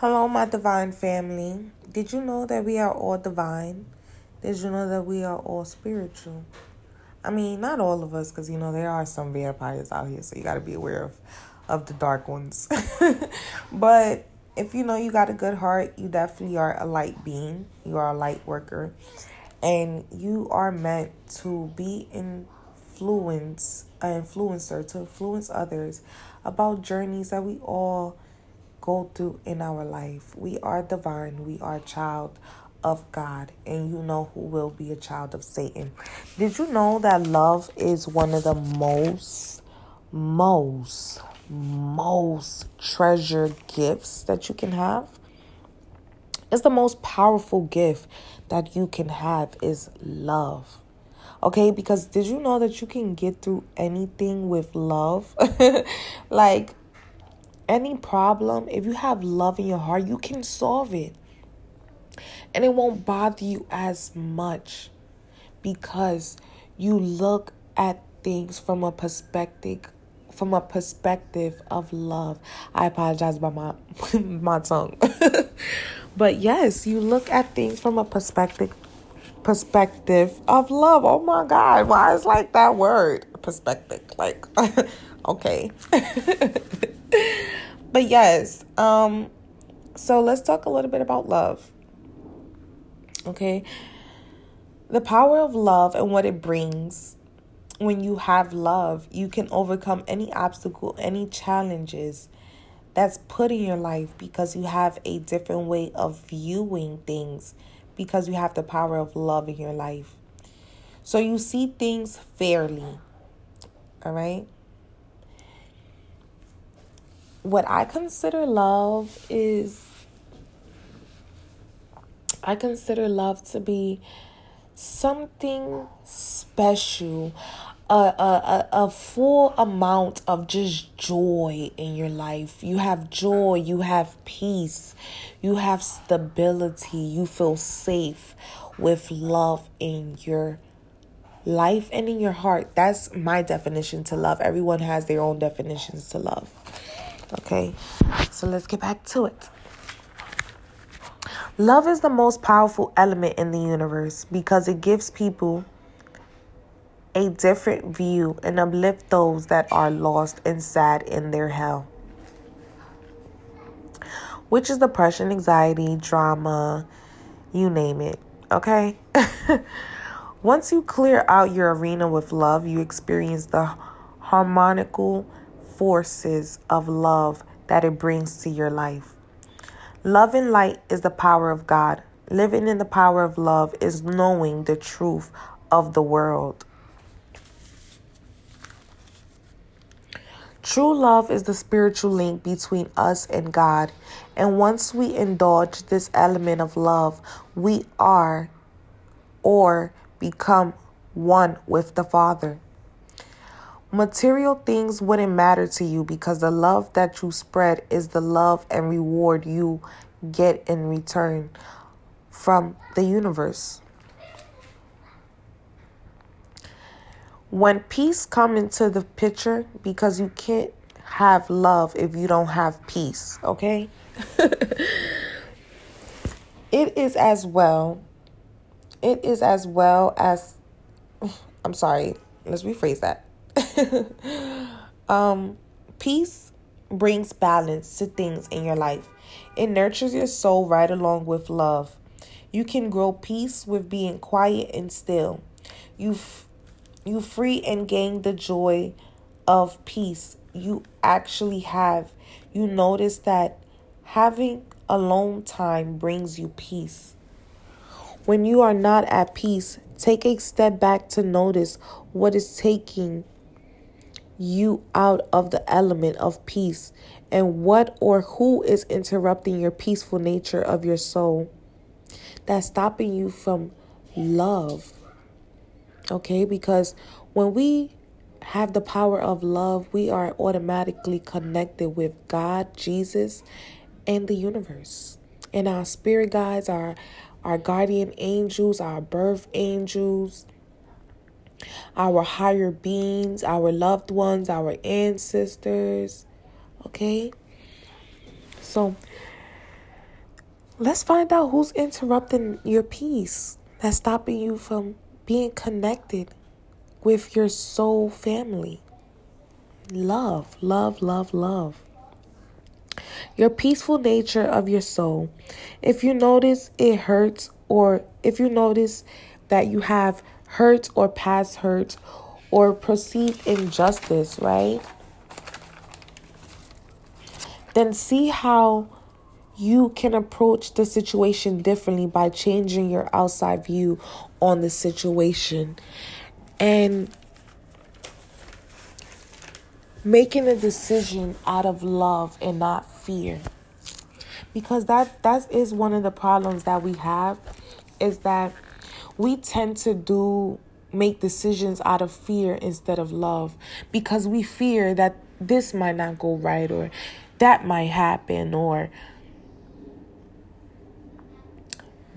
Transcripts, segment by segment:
Hello, my divine family. Did you know that we are all divine? Did you know that we are all spiritual? I mean, not all of us, because you know there are some vampires out here, so you got to be aware of, of the dark ones. but if you know you got a good heart, you definitely are a light being. You are a light worker, and you are meant to be influence, an influencer to influence others about journeys that we all go through in our life. We are divine. We are child of God, and you know who will be a child of Satan. Did you know that love is one of the most, most, most treasured gifts that you can have? It's the most powerful gift that you can have is love. Okay, because did you know that you can get through anything with love? like any problem, if you have love in your heart, you can solve it. And it won't bother you as much because you look at things from a perspective from a perspective of love. I apologize about my my tongue. but yes, you look at things from a perspective perspective of love. Oh my god, why is like that word? Perspective. Like okay. but yes, um, so let's talk a little bit about love. Okay, the power of love and what it brings. When you have love, you can overcome any obstacle, any challenges that's put in your life because you have a different way of viewing things because you have the power of love in your life. So you see things fairly. All right? What I consider love is I consider love to be something special, a, a, a, a full amount of just joy in your life. You have joy, you have peace, you have stability, you feel safe with love in your life and in your heart. That's my definition to love. Everyone has their own definitions to love. Okay, so let's get back to it. Love is the most powerful element in the universe because it gives people a different view and uplift those that are lost and sad in their hell. Which is depression, anxiety, drama, you name it. Okay? Once you clear out your arena with love, you experience the harmonical forces of love that it brings to your life. Love and light is the power of God. Living in the power of love is knowing the truth of the world. True love is the spiritual link between us and God. And once we indulge this element of love, we are or become one with the Father. Material things wouldn't matter to you because the love that you spread is the love and reward you get in return from the universe. When peace come into the picture because you can't have love if you don't have peace, okay? it is as well it is as well as I'm sorry, let's rephrase that um, peace brings balance to things in your life. It nurtures your soul right along with love. You can grow peace with being quiet and still. You f- you free and gain the joy of peace you actually have. You notice that having alone time brings you peace. When you are not at peace, take a step back to notice what is taking you out of the element of peace and what or who is interrupting your peaceful nature of your soul that's stopping you from love. Okay, because when we have the power of love, we are automatically connected with God, Jesus, and the universe. And our spirit guides, our our guardian angels, our birth angels, our higher beings, our loved ones, our ancestors. Okay? So, let's find out who's interrupting your peace that's stopping you from being connected with your soul family. Love, love, love, love. Your peaceful nature of your soul. If you notice it hurts, or if you notice that you have hurt or past hurt or perceived injustice, right? Then see how you can approach the situation differently by changing your outside view on the situation and making a decision out of love and not fear because that that is one of the problems that we have is that we tend to do make decisions out of fear instead of love because we fear that this might not go right or that might happen or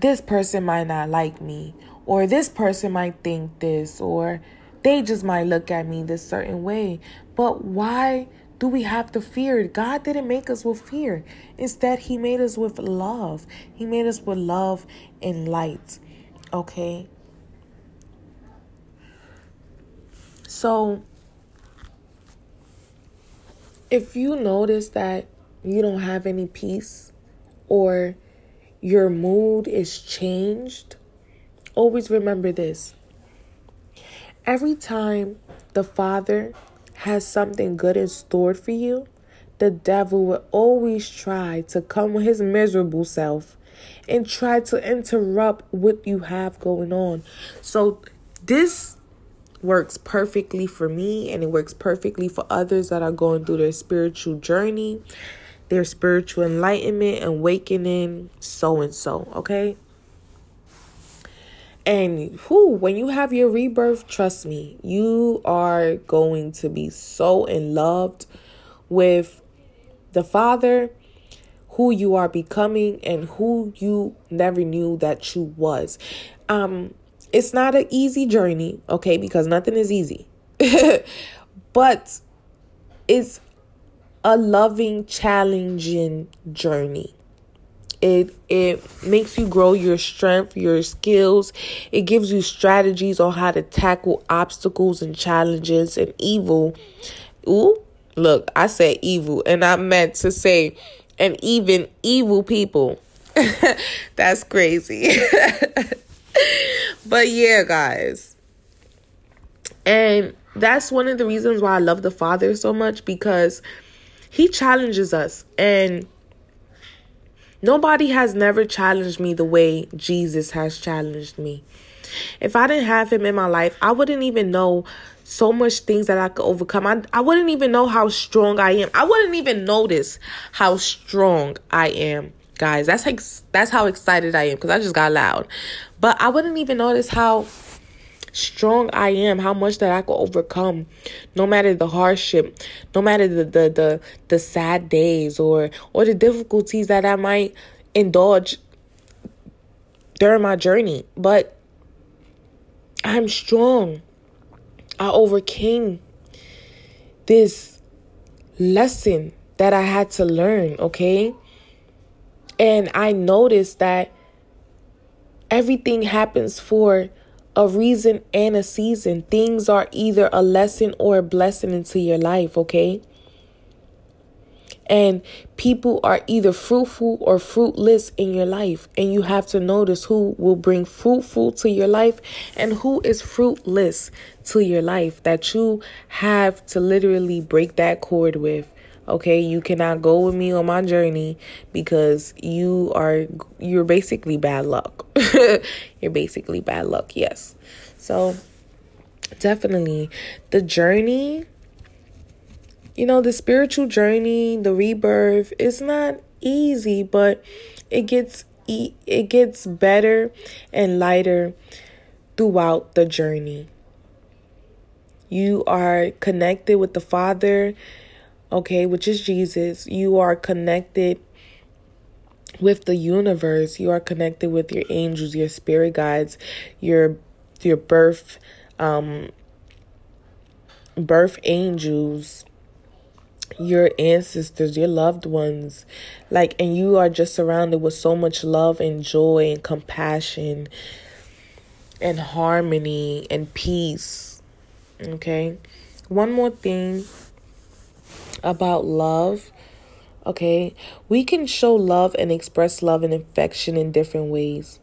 this person might not like me or this person might think this or they just might look at me this certain way but why do we have to fear? God didn't make us with fear. Instead, He made us with love. He made us with love and light. Okay? So, if you notice that you don't have any peace or your mood is changed, always remember this. Every time the Father has something good in store for you, the devil will always try to come with his miserable self and try to interrupt what you have going on. So, this works perfectly for me and it works perfectly for others that are going through their spiritual journey, their spiritual enlightenment, awakening, so and so. Okay. And who, when you have your rebirth, trust me, you are going to be so in love with the Father, who you are becoming, and who you never knew that you was. Um, it's not an easy journey, okay, because nothing is easy. but it's a loving, challenging journey. It it makes you grow your strength, your skills. It gives you strategies on how to tackle obstacles and challenges and evil. Ooh, look, I said evil and I meant to say and even evil people. That's crazy. but yeah, guys. And that's one of the reasons why I love the Father so much because he challenges us and Nobody has never challenged me the way Jesus has challenged me. If I didn't have him in my life, I wouldn't even know so much things that I could overcome. I, I wouldn't even know how strong I am. I wouldn't even notice how strong I am, guys. That's like that's how excited I am because I just got loud. But I wouldn't even notice how strong I am, how much that I could overcome, no matter the hardship, no matter the the the, the sad days or or the difficulties that I might indulge during my journey. But I'm strong. I overcame this lesson that I had to learn, okay? And I noticed that everything happens for a reason and a season. Things are either a lesson or a blessing into your life, okay? And people are either fruitful or fruitless in your life. And you have to notice who will bring fruitful to your life and who is fruitless to your life that you have to literally break that cord with. Okay, you cannot go with me on my journey because you are you're basically bad luck. you're basically bad luck. Yes. So, definitely the journey you know, the spiritual journey, the rebirth is not easy, but it gets it gets better and lighter throughout the journey. You are connected with the Father okay, which is Jesus, you are connected with the universe. You are connected with your angels, your spirit guides, your your birth um birth angels your ancestors, your loved ones, like, and you are just surrounded with so much love and joy and compassion and harmony and peace. Okay. One more thing about love. Okay. We can show love and express love and affection in different ways.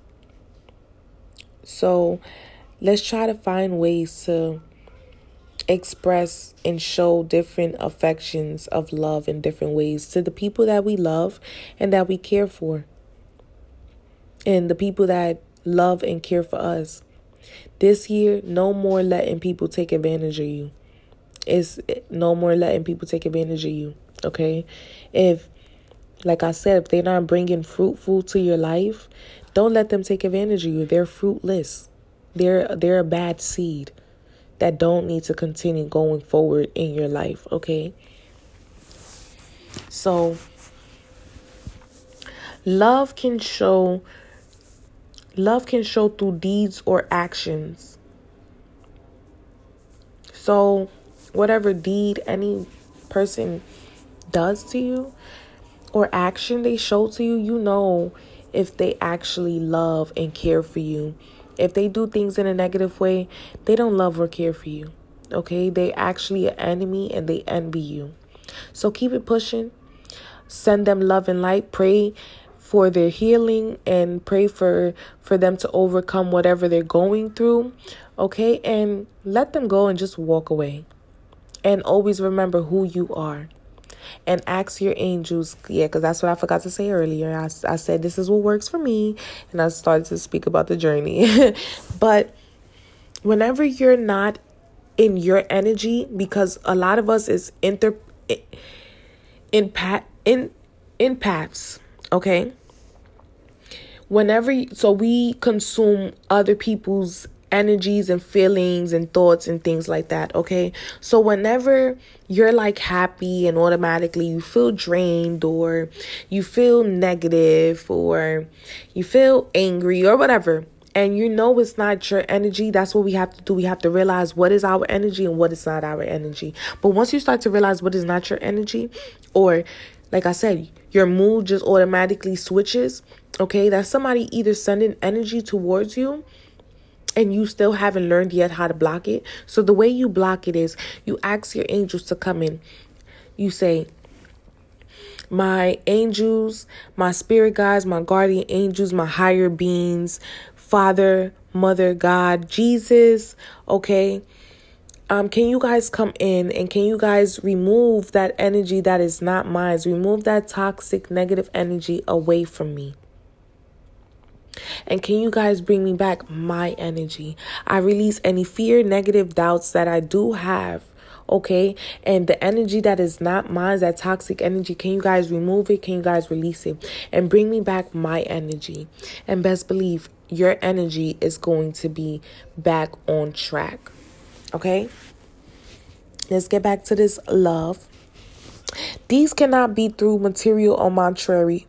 So let's try to find ways to express and show different affections of love in different ways to the people that we love and that we care for. And the people that love and care for us. This year, no more letting people take advantage of you. It's no more letting people take advantage of you. Okay? If, like I said, if they're not bringing fruitful to your life, don't let them take advantage of you. They're fruitless. They're they're a bad seed that don't need to continue going forward in your life, okay? So love can show love can show through deeds or actions. So whatever deed any person does to you or action they show to you, you know if they actually love and care for you if they do things in a negative way, they don't love or care for you. Okay? They actually an enemy and they envy you. So keep it pushing. Send them love and light. Pray for their healing and pray for for them to overcome whatever they're going through. Okay? And let them go and just walk away. And always remember who you are and ask your angels. Yeah, because that's what I forgot to say earlier. I, I said this is what works for me, and I started to speak about the journey. but whenever you're not in your energy, because a lot of us is inter in pat in empaths, okay. Whenever so we consume other people's energies and feelings and thoughts and things like that, okay? So whenever you're like happy and automatically you feel drained or you feel negative or you feel angry or whatever, and you know it's not your energy, that's what we have to do. We have to realize what is our energy and what is not our energy. But once you start to realize what is not your energy, or like I said, your mood just automatically switches, okay? That's somebody either sending energy towards you and you still haven't learned yet how to block it. So the way you block it is you ask your angels to come in. You say, my angels, my spirit guides, my guardian angels, my higher beings, Father, Mother, God, Jesus, okay? Um, can you guys come in and can you guys remove that energy that is not mine? Remove that toxic, negative energy away from me. And can you guys bring me back my energy? I release any fear, negative doubts that I do have. Okay, and the energy that is not mine, that toxic energy, can you guys remove it? Can you guys release it and bring me back my energy? And best believe your energy is going to be back on track. Okay, let's get back to this love. These cannot be through material or monetary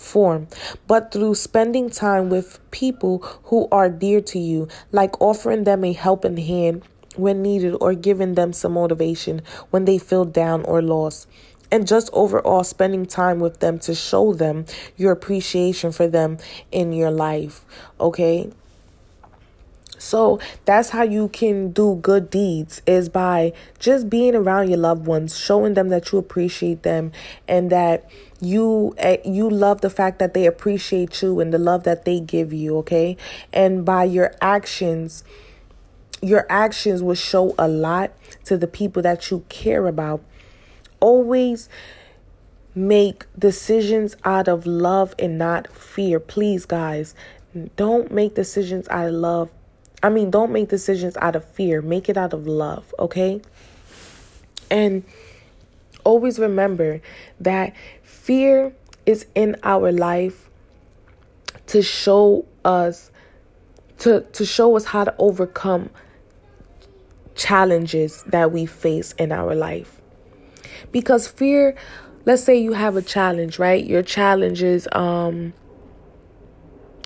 form, but through spending time with people who are dear to you, like offering them a helping hand when needed or giving them some motivation when they feel down or lost. And just overall spending time with them to show them your appreciation for them in your life. Okay. So that's how you can do good deeds is by just being around your loved ones, showing them that you appreciate them and that you eh, you love the fact that they appreciate you and the love that they give you, okay? And by your actions your actions will show a lot to the people that you care about. Always make decisions out of love and not fear. Please, guys, don't make decisions out of love I mean, don't make decisions out of fear, make it out of love, okay? And always remember that fear is in our life to show us to to show us how to overcome challenges that we face in our life. Because fear, let's say you have a challenge, right? Your challenge is um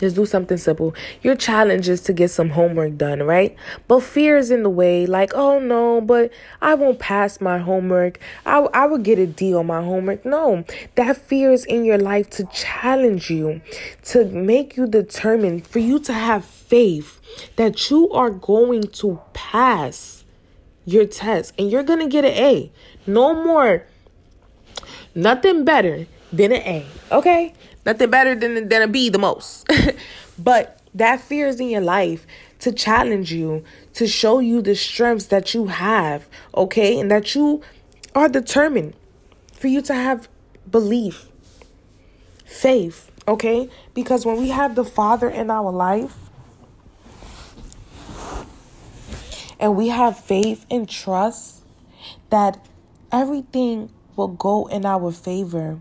Just do something simple. Your challenge is to get some homework done, right? But fear is in the way, like, oh no, but I won't pass my homework. I, I will get a D on my homework. No, that fear is in your life to challenge you, to make you determined, for you to have faith that you are going to pass your test and you're going to get an A. No more, nothing better than an A, okay? Nothing better than, than a the most. but that fear is in your life to challenge you, to show you the strengths that you have, okay? And that you are determined for you to have belief, faith, okay? Because when we have the Father in our life, and we have faith and trust that everything will go in our favor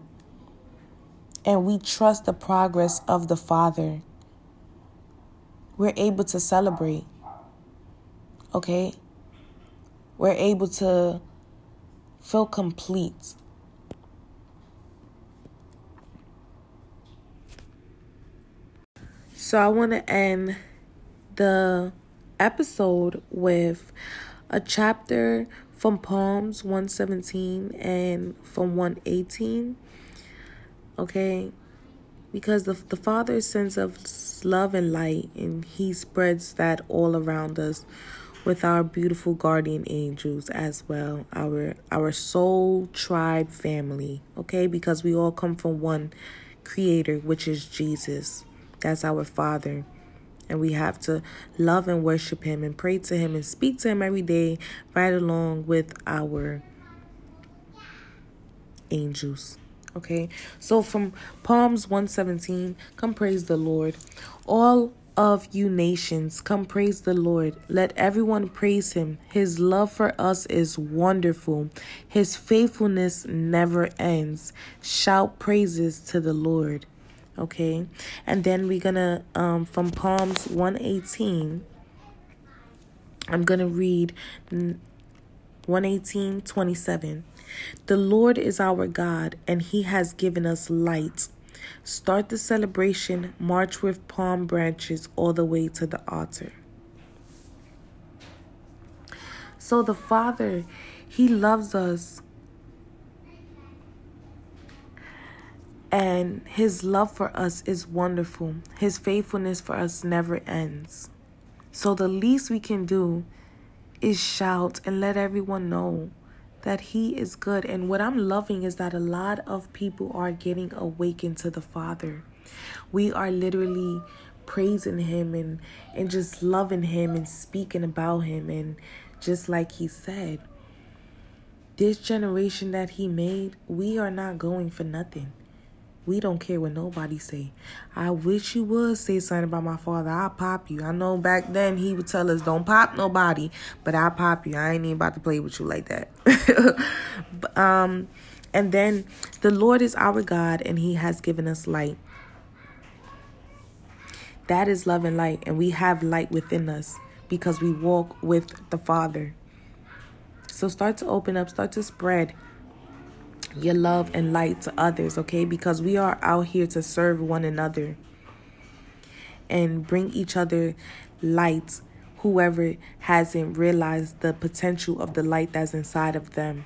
and we trust the progress of the Father, we're able to celebrate. Okay? We're able to feel complete. So I want to end the episode with a chapter from Psalms 117 and from 118 okay? Because the, the Father sends us love and light, and He spreads that all around us with our beautiful guardian angels as well our our soul tribe family okay? Because we all come from one creator which is jesus. That's our father. And we have to love and worship him and pray to him and speak to him every day right along with our angels Okay, so from Psalms 117, come praise the Lord. All of you nations, come praise the Lord. Let everyone praise him. His love for us is wonderful, his faithfulness never ends. Shout praises to the Lord. Okay, and then we're gonna, um, from Psalms 118, I'm gonna read 118 27. The Lord is our God, and He has given us light. Start the celebration, march with palm branches all the way to the altar. So, the Father, He loves us. And His love for us is wonderful. His faithfulness for us never ends. So, the least we can do is shout and let everyone know that He is good. And what I'm loving is that a lot of people are getting awakened to the Father. We are literally praising Him and, and just loving Him and speaking about Him. And just like He said, this generation that He made, we are not going for nothing. We don't care what nobody say. I wish you would say something about my father. I'll pop you. I know back then he would tell us don't pop nobody, but I'll pop you. I ain't even about to play with you like that. um, and then the Lord is our God and he has given us light. That is love and light, and we have light within us because we walk with the Father. So start to open up, start to spread your love and light to others, okay? Because we are out here to serve one another and bring each other light, whoever hasn't realized the potential of the light that's inside of them.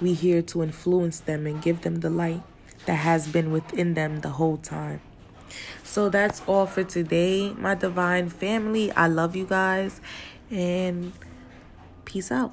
We here to influence them and give them the light that has been within them the whole time. So that's all for today, my divine family. I love you guys and peace out.